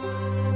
Bye.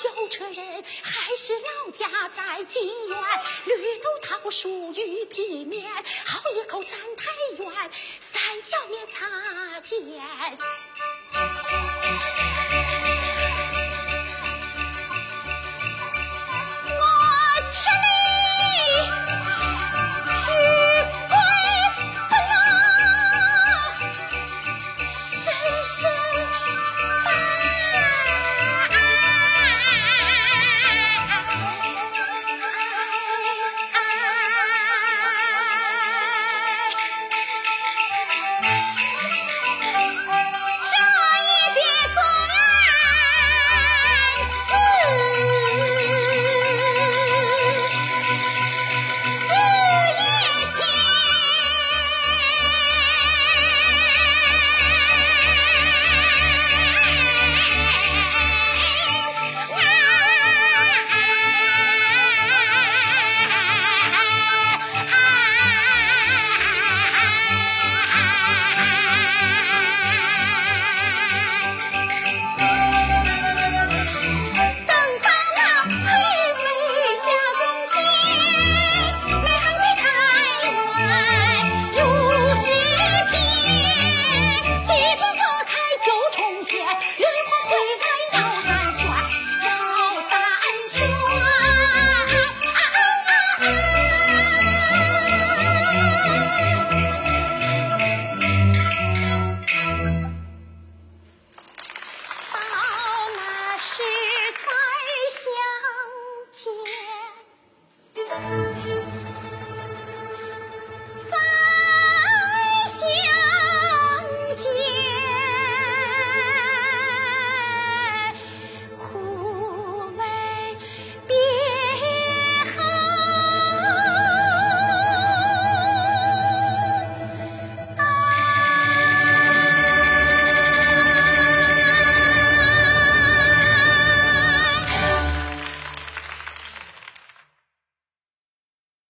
小车人还是老家在金源绿豆桃树玉皮面好一口咱太原三角面擦肩。